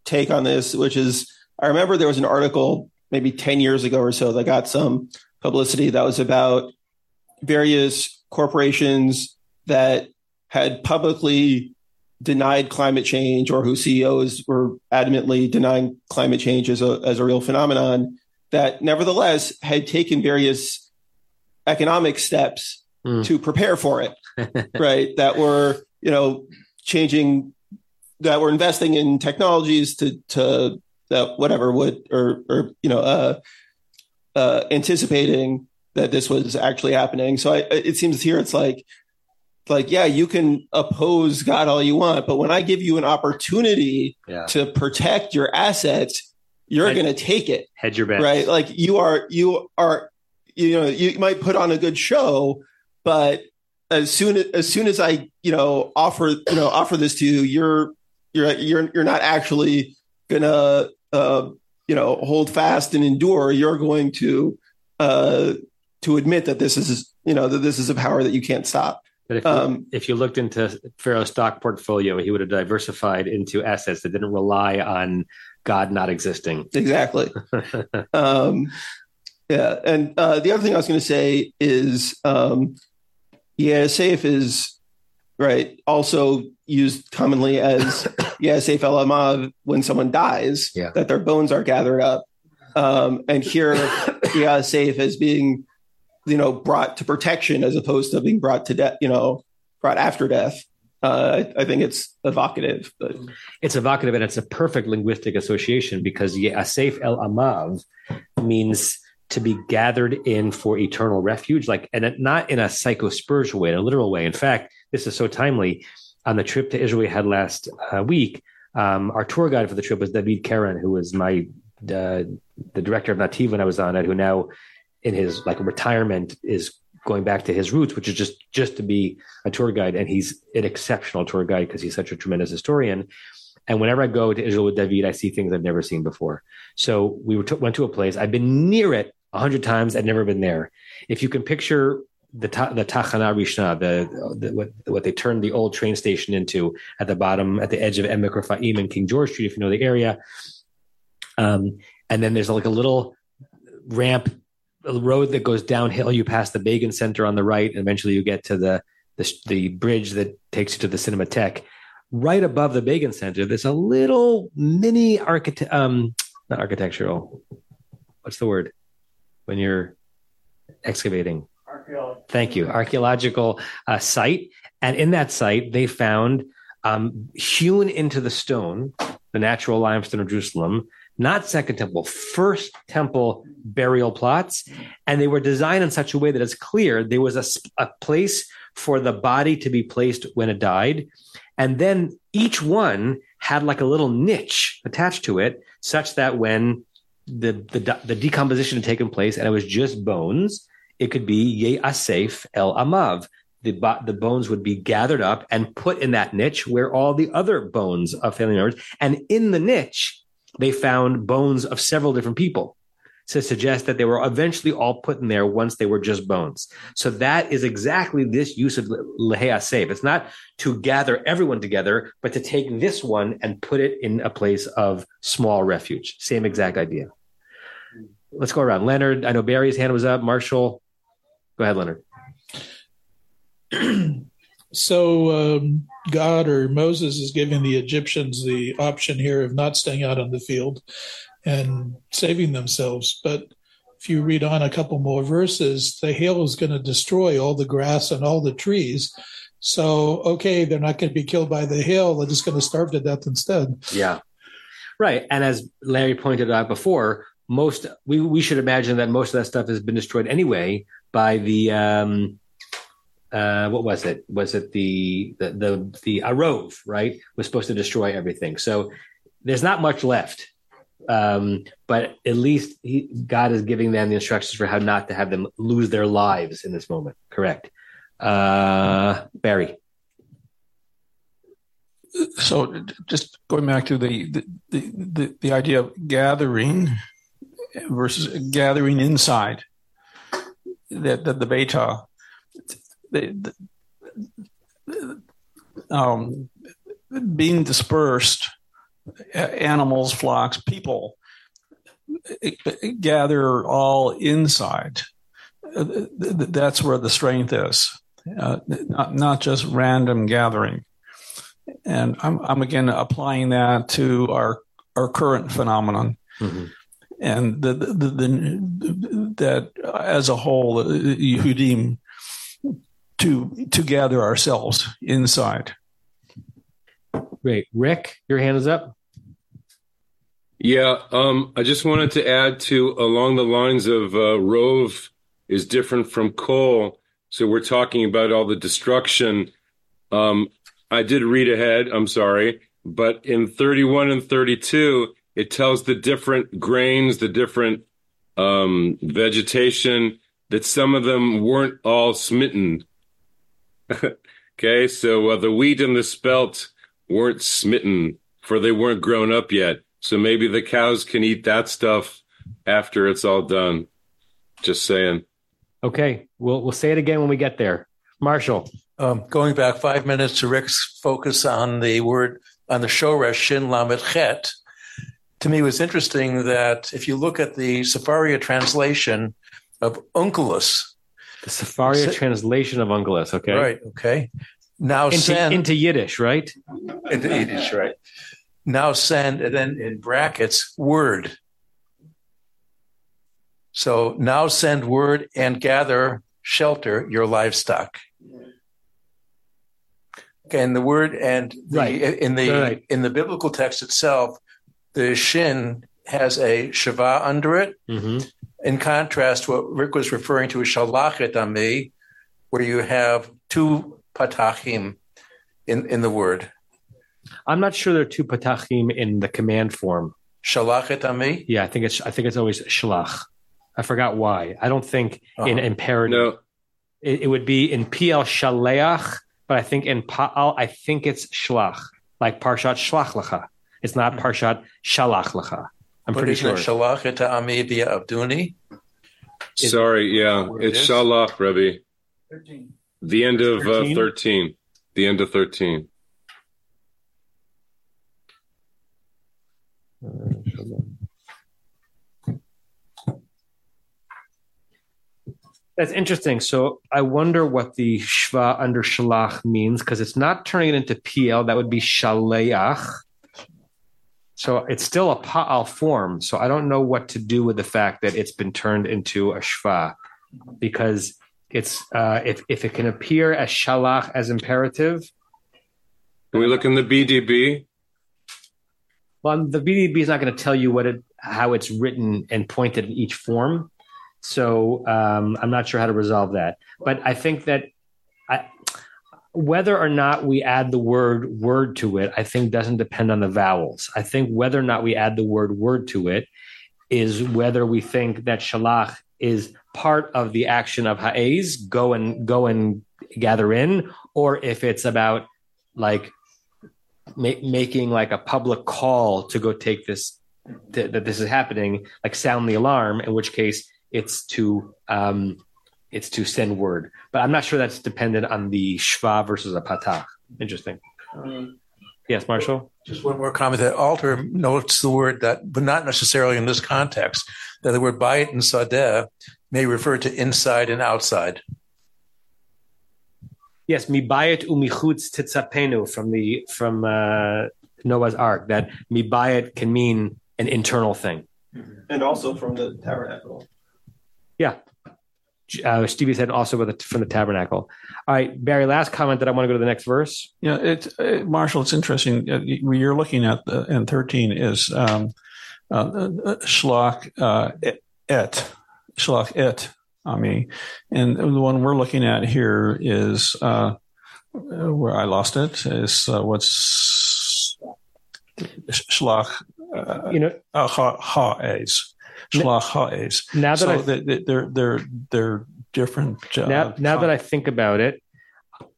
take on this, which is I remember there was an article maybe 10 years ago or so that got some publicity that was about various corporations that had publicly denied climate change or whose CEOs were adamantly denying climate change as a, as a real phenomenon that nevertheless had taken various economic steps to prepare for it [laughs] right? That were you know changing that were investing in technologies to to that whatever would or or you know uh uh anticipating that this was actually happening. So I, it seems here it's like like yeah you can oppose god all you want but when i give you an opportunity Yeah. to protect your assets you're going to take it Hedge your bets. right like you are you are you know you might put on a good show but as soon as soon as i you know offer you know offer this to you you're you're you're you're not actually gonna uh you know hold fast and endure you're going to uh to admit that this is you know that this is a power that you can't stop But if, you- Um, if you looked into Pharaoh's stock portfolio, he would have diversified into assets that didn't rely on God not existing. exactly [laughs] um yeah and uh the other thing i was going to say is um yeah safe is right also used commonly as [coughs] yeah safe el amav when someone dies Yeah. that their bones are gathered up um and here [coughs] yeah safe as being you know brought to protection as opposed to being brought to death you know brought after death uh i, think it's evocative but It's evocative and it's a perfect linguistic association because Yasef El Amav means to be gathered in for eternal refuge, like and not in a psychospiritual way, in a literal way. In fact, this is so timely. On the trip to Israel we had last uh, week, um, our tour guide for the trip was David Karen, who was my uh, the director of Nativ when I was on it, who now in his like retirement is going back to his roots, which is just just to be a tour guide, and he's an exceptional tour guide because he's such a tremendous historian. And whenever I go to Israel with David, I see things I've never seen before. So we to, went to a place I've been near it a hundred times. I'd never been there. If you can picture the ta- the Tachana Rishna, the, the what, what they turned the old train station into at the bottom, at the edge of Emek Refaim and King George Street, if you know the area. Um, and then there's like a little ramp, a road that goes downhill. You pass the Begin Center on the right, and eventually you get to the the, the bridge that takes you to the Cinematheque. Right above the Begin Center, there's a little mini architect, um, not architectural. What's the word when you're excavating? Thank you. Archaeological uh, site. And in that site, they found um, hewn into the stone, the natural limestone of Jerusalem, not Second Temple, First Temple burial plots. And they were designed in such a way that it's clear there was a place for the body to be placed when it died. And then each one had like a little niche attached to it, such that when the, the, the decomposition had taken place and it was just bones, it could be Ye Asef El Amav. The, the bones would be gathered up and put in that niche where all the other bones of family members. And in the niche, they found bones of several different people to suggest that they were eventually all put in there once they were just bones. So that is exactly this use of Lehea Asef. It's not to gather everyone together, but to take this one and put it in a place of small refuge. Same exact idea. Let's go around. Leonard, I know Barry's hand was up. Marshall, go ahead, Leonard. [clears throat] so um, God or Moses is giving the Egyptians the option here of not staying out on the field and saving themselves. But if you read on a couple more verses, the hail is going to destroy all the grass and all the trees. So, okay, they're not going to be killed by the hail. They're just going to starve to death instead. Yeah. Right. And as Larry pointed out before, most we, we should imagine that most of that stuff has been destroyed anyway by the um uh what was it? Was it the the the, the Arov, right? Was supposed to destroy everything. So there's not much left. Um, but at least he, God is giving them the instructions for how not to have them lose their lives in this moment. Correct. Uh, Barry. So just going back to the the, the, the, the idea of gathering versus gathering inside that the, the beta the, the, um, being dispersed animals flocks people gather all inside. That's where the strength is uh, not, not just random gathering. And I'm, I'm again applying that to our our current phenomenon. Mm-hmm. and the, the, the, the, that as a whole Yehudim to to gather ourselves inside Great. Rick, your hand is up. Yeah, um, I just wanted to add to along the lines of uh, Rove is different from coal. So we're talking about all the destruction. Um, I did read ahead, I'm sorry, but in 31 and 32, it tells the different grains, the different um, vegetation, that some of them weren't all smitten. [laughs] okay, so uh, the wheat and the spelt weren't smitten, for they weren't grown up yet. So maybe the cows can eat that stuff after it's all done. Just saying. Okay, we'll we'll say it again when we get there. Marshall, um, going back five minutes to Rick's focus on the word on the shoresh shin lamed chet. To me, it was interesting that if you look at the Sefaria translation of Onkelos, the Sefaria translation of Onkelos, okay, right, okay, now into, send into Yiddish, right? into Yiddish, right? Now send, and then in brackets, word. So now send word and gather shelter your livestock. Okay, and the word and the, Right. in the Right. in the biblical text itself, the shin has a shava under it. Mm-hmm. In contrast, what Rick was referring to is shalachet ami, where you have two patachim in in the word. I'm not sure there are two patachim in the command form. Shalachet ami. Yeah, I think it's I think it's always shalach. I forgot why. I don't think in Uh-huh. imperative. No, It, it would be in Piel shaleach, but I think in Pa'al, I think it's shlach, like Parshat Shlach Lecha. It's not Parshat Shalach Lecha. I'm But pretty isn't sure. it shalachet ami via abduni. sorry. Yeah, Where it it's is? Shalach, Rebbe. The end of uh, 13? 13. The end of 13. That's interesting. So I wonder what the shva under shalach means because it's not turning it into Piel. That would be shaleach. So it's still a pa'al form. So I don't know what to do with the fact that it's been turned into a shva because it's uh, if if it can appear as shalach as imperative. Can we look in the BDB? Well, the BDB is not going to tell you what it how it's written and pointed in each form. So um, I'm not sure how to resolve that. But I think that whether or not we add the word word to it, I think doesn't depend on the vowels. I think whether or not we add the word word to it is whether we think that shalach is part of the action of ha'ez, go and go and gather in, or if it's about like ma- making like a public call to go take this th- that this is happening, like sound the alarm. In which case, it's to um, it's to send word. But I'm not sure that's dependent on the shva versus a patah. Interesting. Yes, Marshall. Just one more comment that Alter notes the word that, but not necessarily in this context, that the word bayit and sadeh may refer to inside and outside. Yes, mibayit umichutz titzapenu from the from uh, Noah's Ark. That mibayit can mean an internal thing. And also from the tabernacle. Yeah. Uh, Stevie said also with the, from the tabernacle. All right, Barry. Last comment that I want to go to the next verse. Yeah, it, uh, Marshall. It's interesting. Uh, you're looking at the, in 13 is um, uh, uh, shlach uh, et shlach et ami, and the one we're looking at here is uh, where I lost it is uh, what's shlach. Uh, you know, uh, ha ha'ez. Shlach Now that so I- they, they're they're they're different. Uh, now, now that I think about it,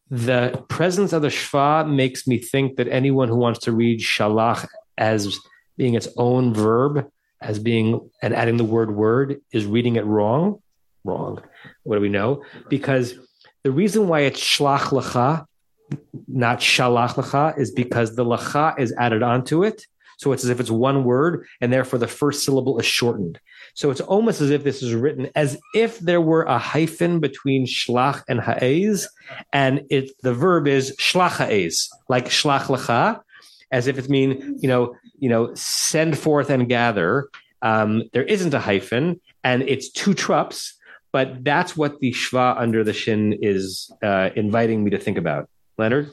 the presence of the shva makes me think that anyone who wants to read shalach as being its own verb, as being and adding the word word, is reading it wrong. Wrong. What do we know? Because the reason why it's shlach lecha, not shalach lecha, is because the lecha is added onto it. So it's as if it's one word, and therefore the first syllable is shortened. So it's almost as if this is written as if there were a hyphen between shlach and ha'ez, and it the verb is shlach ha'ez, like shlach lecha, as if it's mean you know you know send forth and gather. Um, there isn't a hyphen, and it's two trups, but that's what the shva under the shin is uh, inviting me to think about. Leonard,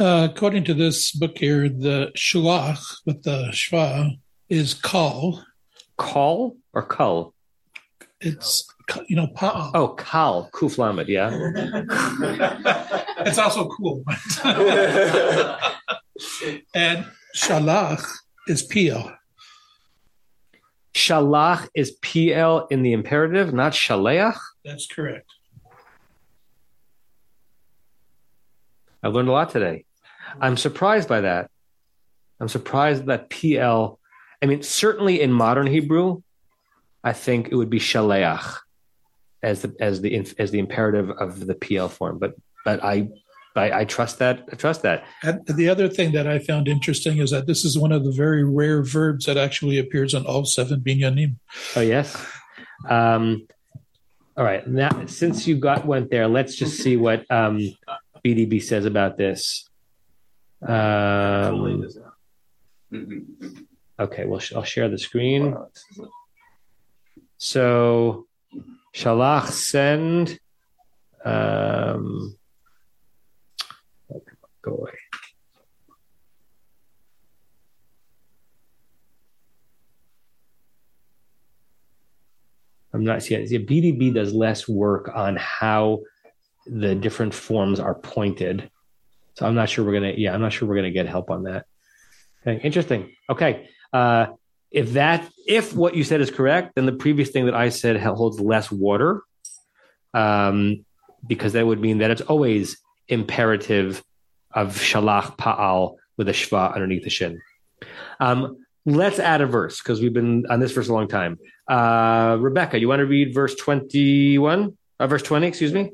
Uh, according to this book here, the shulach with the shva is kal. Kal or kal? It's you know pa'al. Oh, kal kuf lamed, yeah. [laughs] it's also cool. [laughs] and shalach is Piel. Shalach is Piel in the imperative, not shaleach. That's correct. I learned a lot today. I'm surprised by that. I'm surprised that Piel. I mean, certainly in modern Hebrew, I think it would be shaleach as the as the as the imperative of the Piel form. But but I I, I trust that. I trust that. And the other thing that I found interesting is that this is one of the very rare verbs that actually appears on all seven binyanim. Oh yes. Um, all right. Now, since you got went there, let's just see what um, BDB says about this. Um, okay. Well, I'll share the screen. So, shalach send. Um, go away. I'm not seeing. it. BDB does less work on how the different forms are pointed. So I'm not sure we're gonna. Yeah, I'm not sure we're gonna get help on that. Okay, interesting. Okay, uh, if that if what you said is correct, then the previous thing that I said holds less water, um, because that would mean that it's always imperative of shalach pa'al with a shva underneath the shin. Um, let's add a verse because we've been on this verse a long time. Uh, Rebecca, you want to read verse 21? Uh, verse 20, excuse me?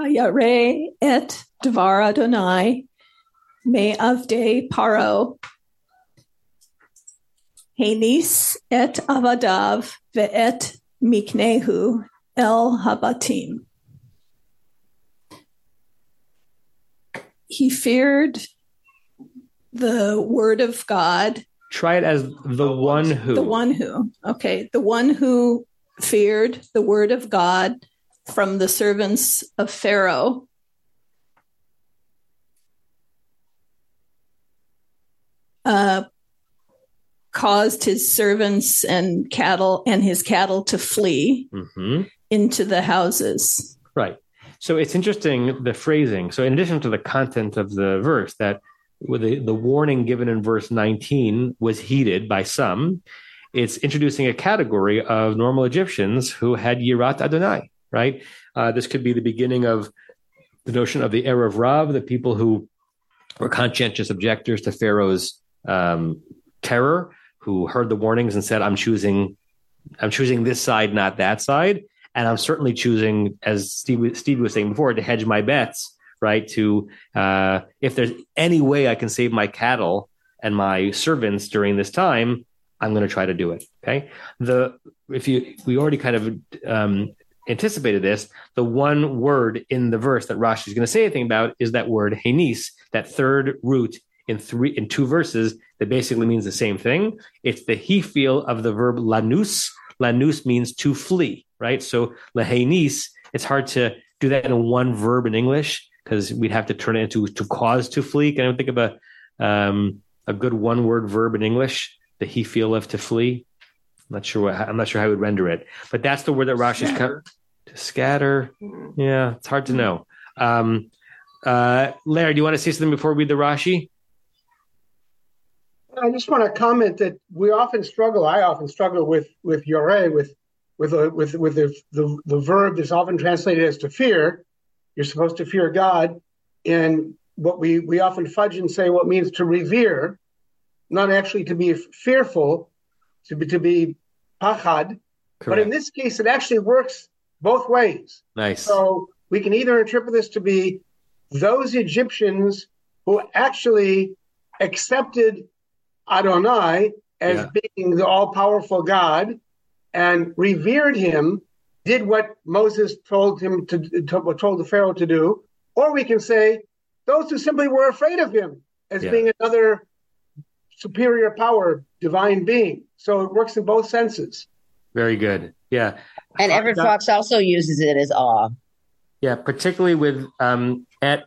Hayare et Dvar Adonai me avde paro Hanis et avadav ve'et miknehu el habatim. He feared the word of God. Try it as the one who. The one who. Okay. The one who feared the word of God from the servants of Pharaoh. Uh, caused his servants and cattle and his cattle to flee Mhm. into the houses. Right. So it's interesting the phrasing. So in addition to the content of the verse, that with the, the warning given in verse 19 was heeded by some, it's introducing a category of normal Egyptians who had Yirat Adonai, right? Uh, this could be the beginning of the notion of the erev rav, the people who were conscientious objectors to Pharaoh's um, terror, who heard the warnings and said, "I'm choosing, I'm choosing this side, not that side." and I'm certainly choosing, as Steve, Steve was saying before, to hedge my bets. Right to uh, if there's any way I can save my cattle and my servants during this time, I'm going to try to do it. Okay. The if you we already kind of um, anticipated this. The one word in the verse that Rashi is going to say anything about is that word henis, that third root in three in two verses that basically means the same thing. It's the Hifil of the verb lanus. Lanus means to flee, right? So lahenis, it's hard to do that in one verb in English because we'd have to turn it into to cause to flee. Can I think of a um, a good one word verb in English? The Hifil of to flee. I'm not sure what I'm not sure how I would render it, but that's the word that Rashi's come to scatter. Yeah, it's hard to know. Um, uh, Larry, do you want to say something before we read the Rashi? I just want to comment that we often struggle. I often struggle with with yore, with with a, with with the, the the verb that's often translated as to fear. You're supposed to fear God, and what we we often fudge and say what means to revere, not actually to be fearful, to be to be pachad. But in this case, it actually works both ways. Nice. So we can either interpret this to be those Egyptians who actually accepted Adonai as Yeah. being the all powerful God and revered him, did what Moses told him to, to told the Pharaoh to do, or we can say those who simply were afraid of him as Yeah. being another superior power, divine being. So it works in both senses. Very good. Yeah. And Everett That- Fox also uses it as awe. Yeah, particularly with um, at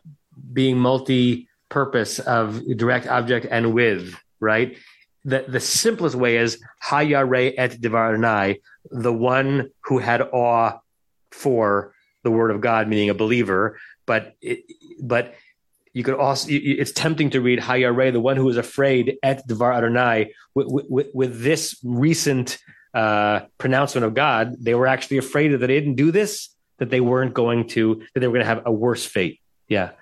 being multi-purpose of direct object and with, right? The the simplest way is Hayare et Divarnai, the one who had awe for the word of God, meaning a believer. But it, but you could also it's tempting to read Hayare, the one who was afraid at Devar Adonai. With, with, with this recent uh, pronouncement of God, they were actually afraid that they didn't do this, that they weren't going to, that they were going to have a worse fate. Yeah.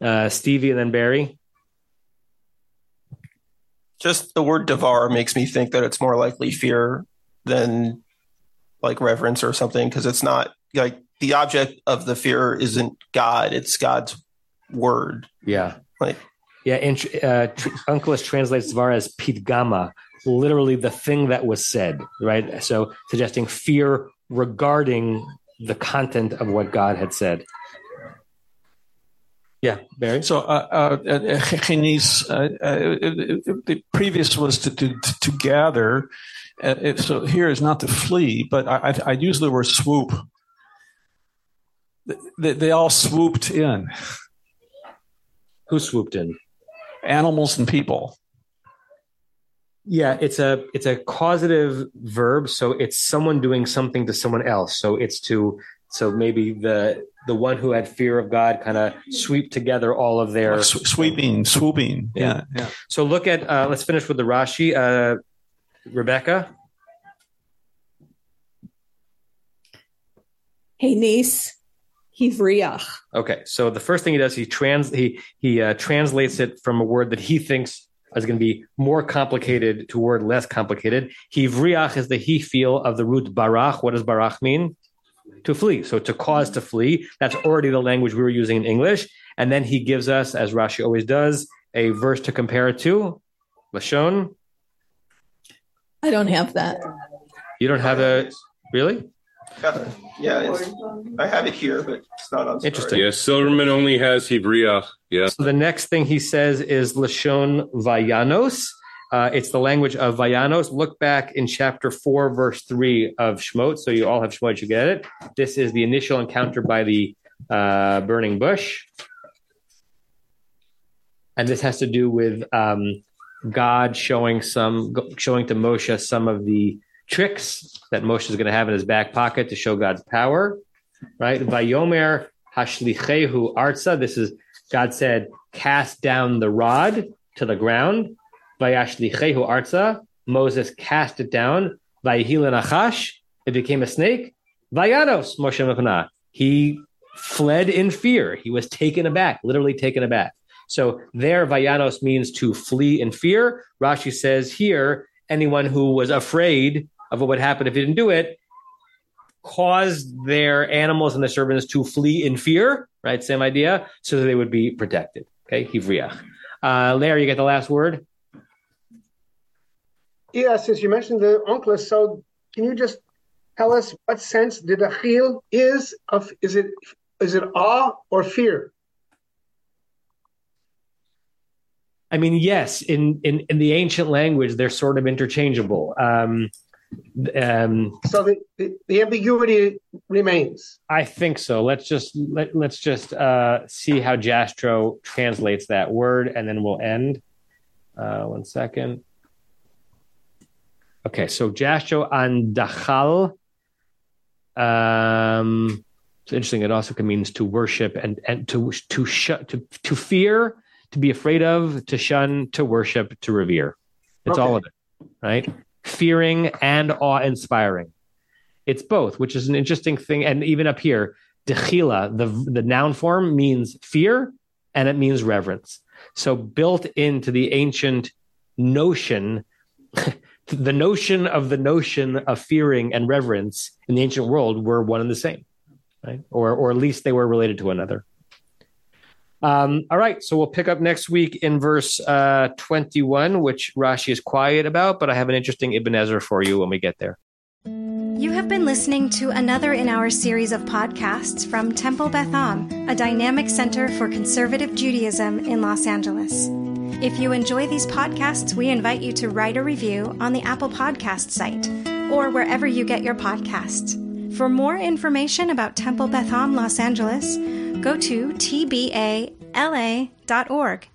Uh, Stevie and then Barry. Just the word devar makes me think that it's more likely fear than like reverence or something because it's not like the object of the fear isn't God, it's God's word. Yeah. Like Yeah. And uh, tr- Onkelos translates Dvar as Pitgama, literally the thing that was said, right? So suggesting fear regarding the content of what God had said. Yeah, Barry. So, uh, uh, uh, uh, uh, the previous was to to, to gather. Uh, so here is not to flee, but I, I, I use the word swoop. They, they all swooped in. Who swooped in? Animals and people. Yeah, it's a it's a causative verb, so it's someone doing something to someone else. So it's to so maybe the the one who had fear of God kind of sweep together all of their Sw- sweeping, swooping. Yeah, yeah. So look at uh, let's finish with the Rashi. Uh, Rebecca. Henis hivriach. Okay, so the first thing he does, he trans he he uh, translates it from a word that he thinks is going to be more complicated to a word less complicated. Hivriach is the Hifil of the root barach. What does barach mean? To flee. So to cause to flee. That's already the language we were using in English. And then he gives us, as Rashi always does, a verse to compare it to. Lashon. I don't have that. You don't have a really yeah, it's, I have it here, but it's not on. Interesting. Yeah, Silverman only has Hebriach. Yeah. So the next thing he says is Lashon Vayanos. Uh, it's the language of Vayanos. Look back in chapter 4, verse 3 of Shemot. So you all have Shemot, you get it. This is the initial encounter by the uh, burning bush. And this has to do with um, God showing some, showing to Moshe some of the tricks that Moshe is going to have in his back pocket to show God's power. Right? Vayomer hashlichehu arza. This is God said, cast down the rod to the ground. Vayashlichehu arza. Moses cast it down. Vayihil nachash. It became a snake. Vayanos Moshe Mephanah. He fled in fear. He was taken aback, literally taken aback. So there, Vayanos means to flee in fear. Rashi says here, anyone who was afraid of what would happen if he didn't do it caused their animals and the servants to flee in fear, right? Same idea, so that they would be protected. Okay, hivriach. Uh, Larry, you get the last word. Yeah, since you mentioned the onkelos, so can you just tell us what sense the dachil is of? Is it is it awe or fear? I mean, yes, in, in, in the ancient language, they're sort of interchangeable. Um, um, so the, the, the, ambiguity remains. I think so. Let's just let, let's just uh, see how Jastrow translates that word, and then we'll end. Uh, one second. Okay, so Jastrow and Dachal. Um, it's interesting. It also means to worship and and to to sh- to to fear to be afraid of, to shun, to worship, to revere. It's okay. all of it, right? Fearing and awe inspiring. It's both, which is an interesting thing. And even up here, dechila, the, the noun form means fear and it means reverence. So built into the ancient notion, [laughs] the notion of the notion of fearing and reverence in the ancient world were one and the same, right? Or, or at least they were related to another. Um, all right, so we'll pick up next week in verse uh, 21, which Rashi is quiet about, but I have an interesting Ibn Ezra for you when we get there. You have been listening to another in our series of podcasts from Temple Beth Am, a dynamic center for conservative Judaism in Los Angeles. If you enjoy these podcasts, we invite you to write a review on the Apple Podcast site or wherever you get your podcasts. For more information about Temple Beth Am Los Angeles, go to tbala.org.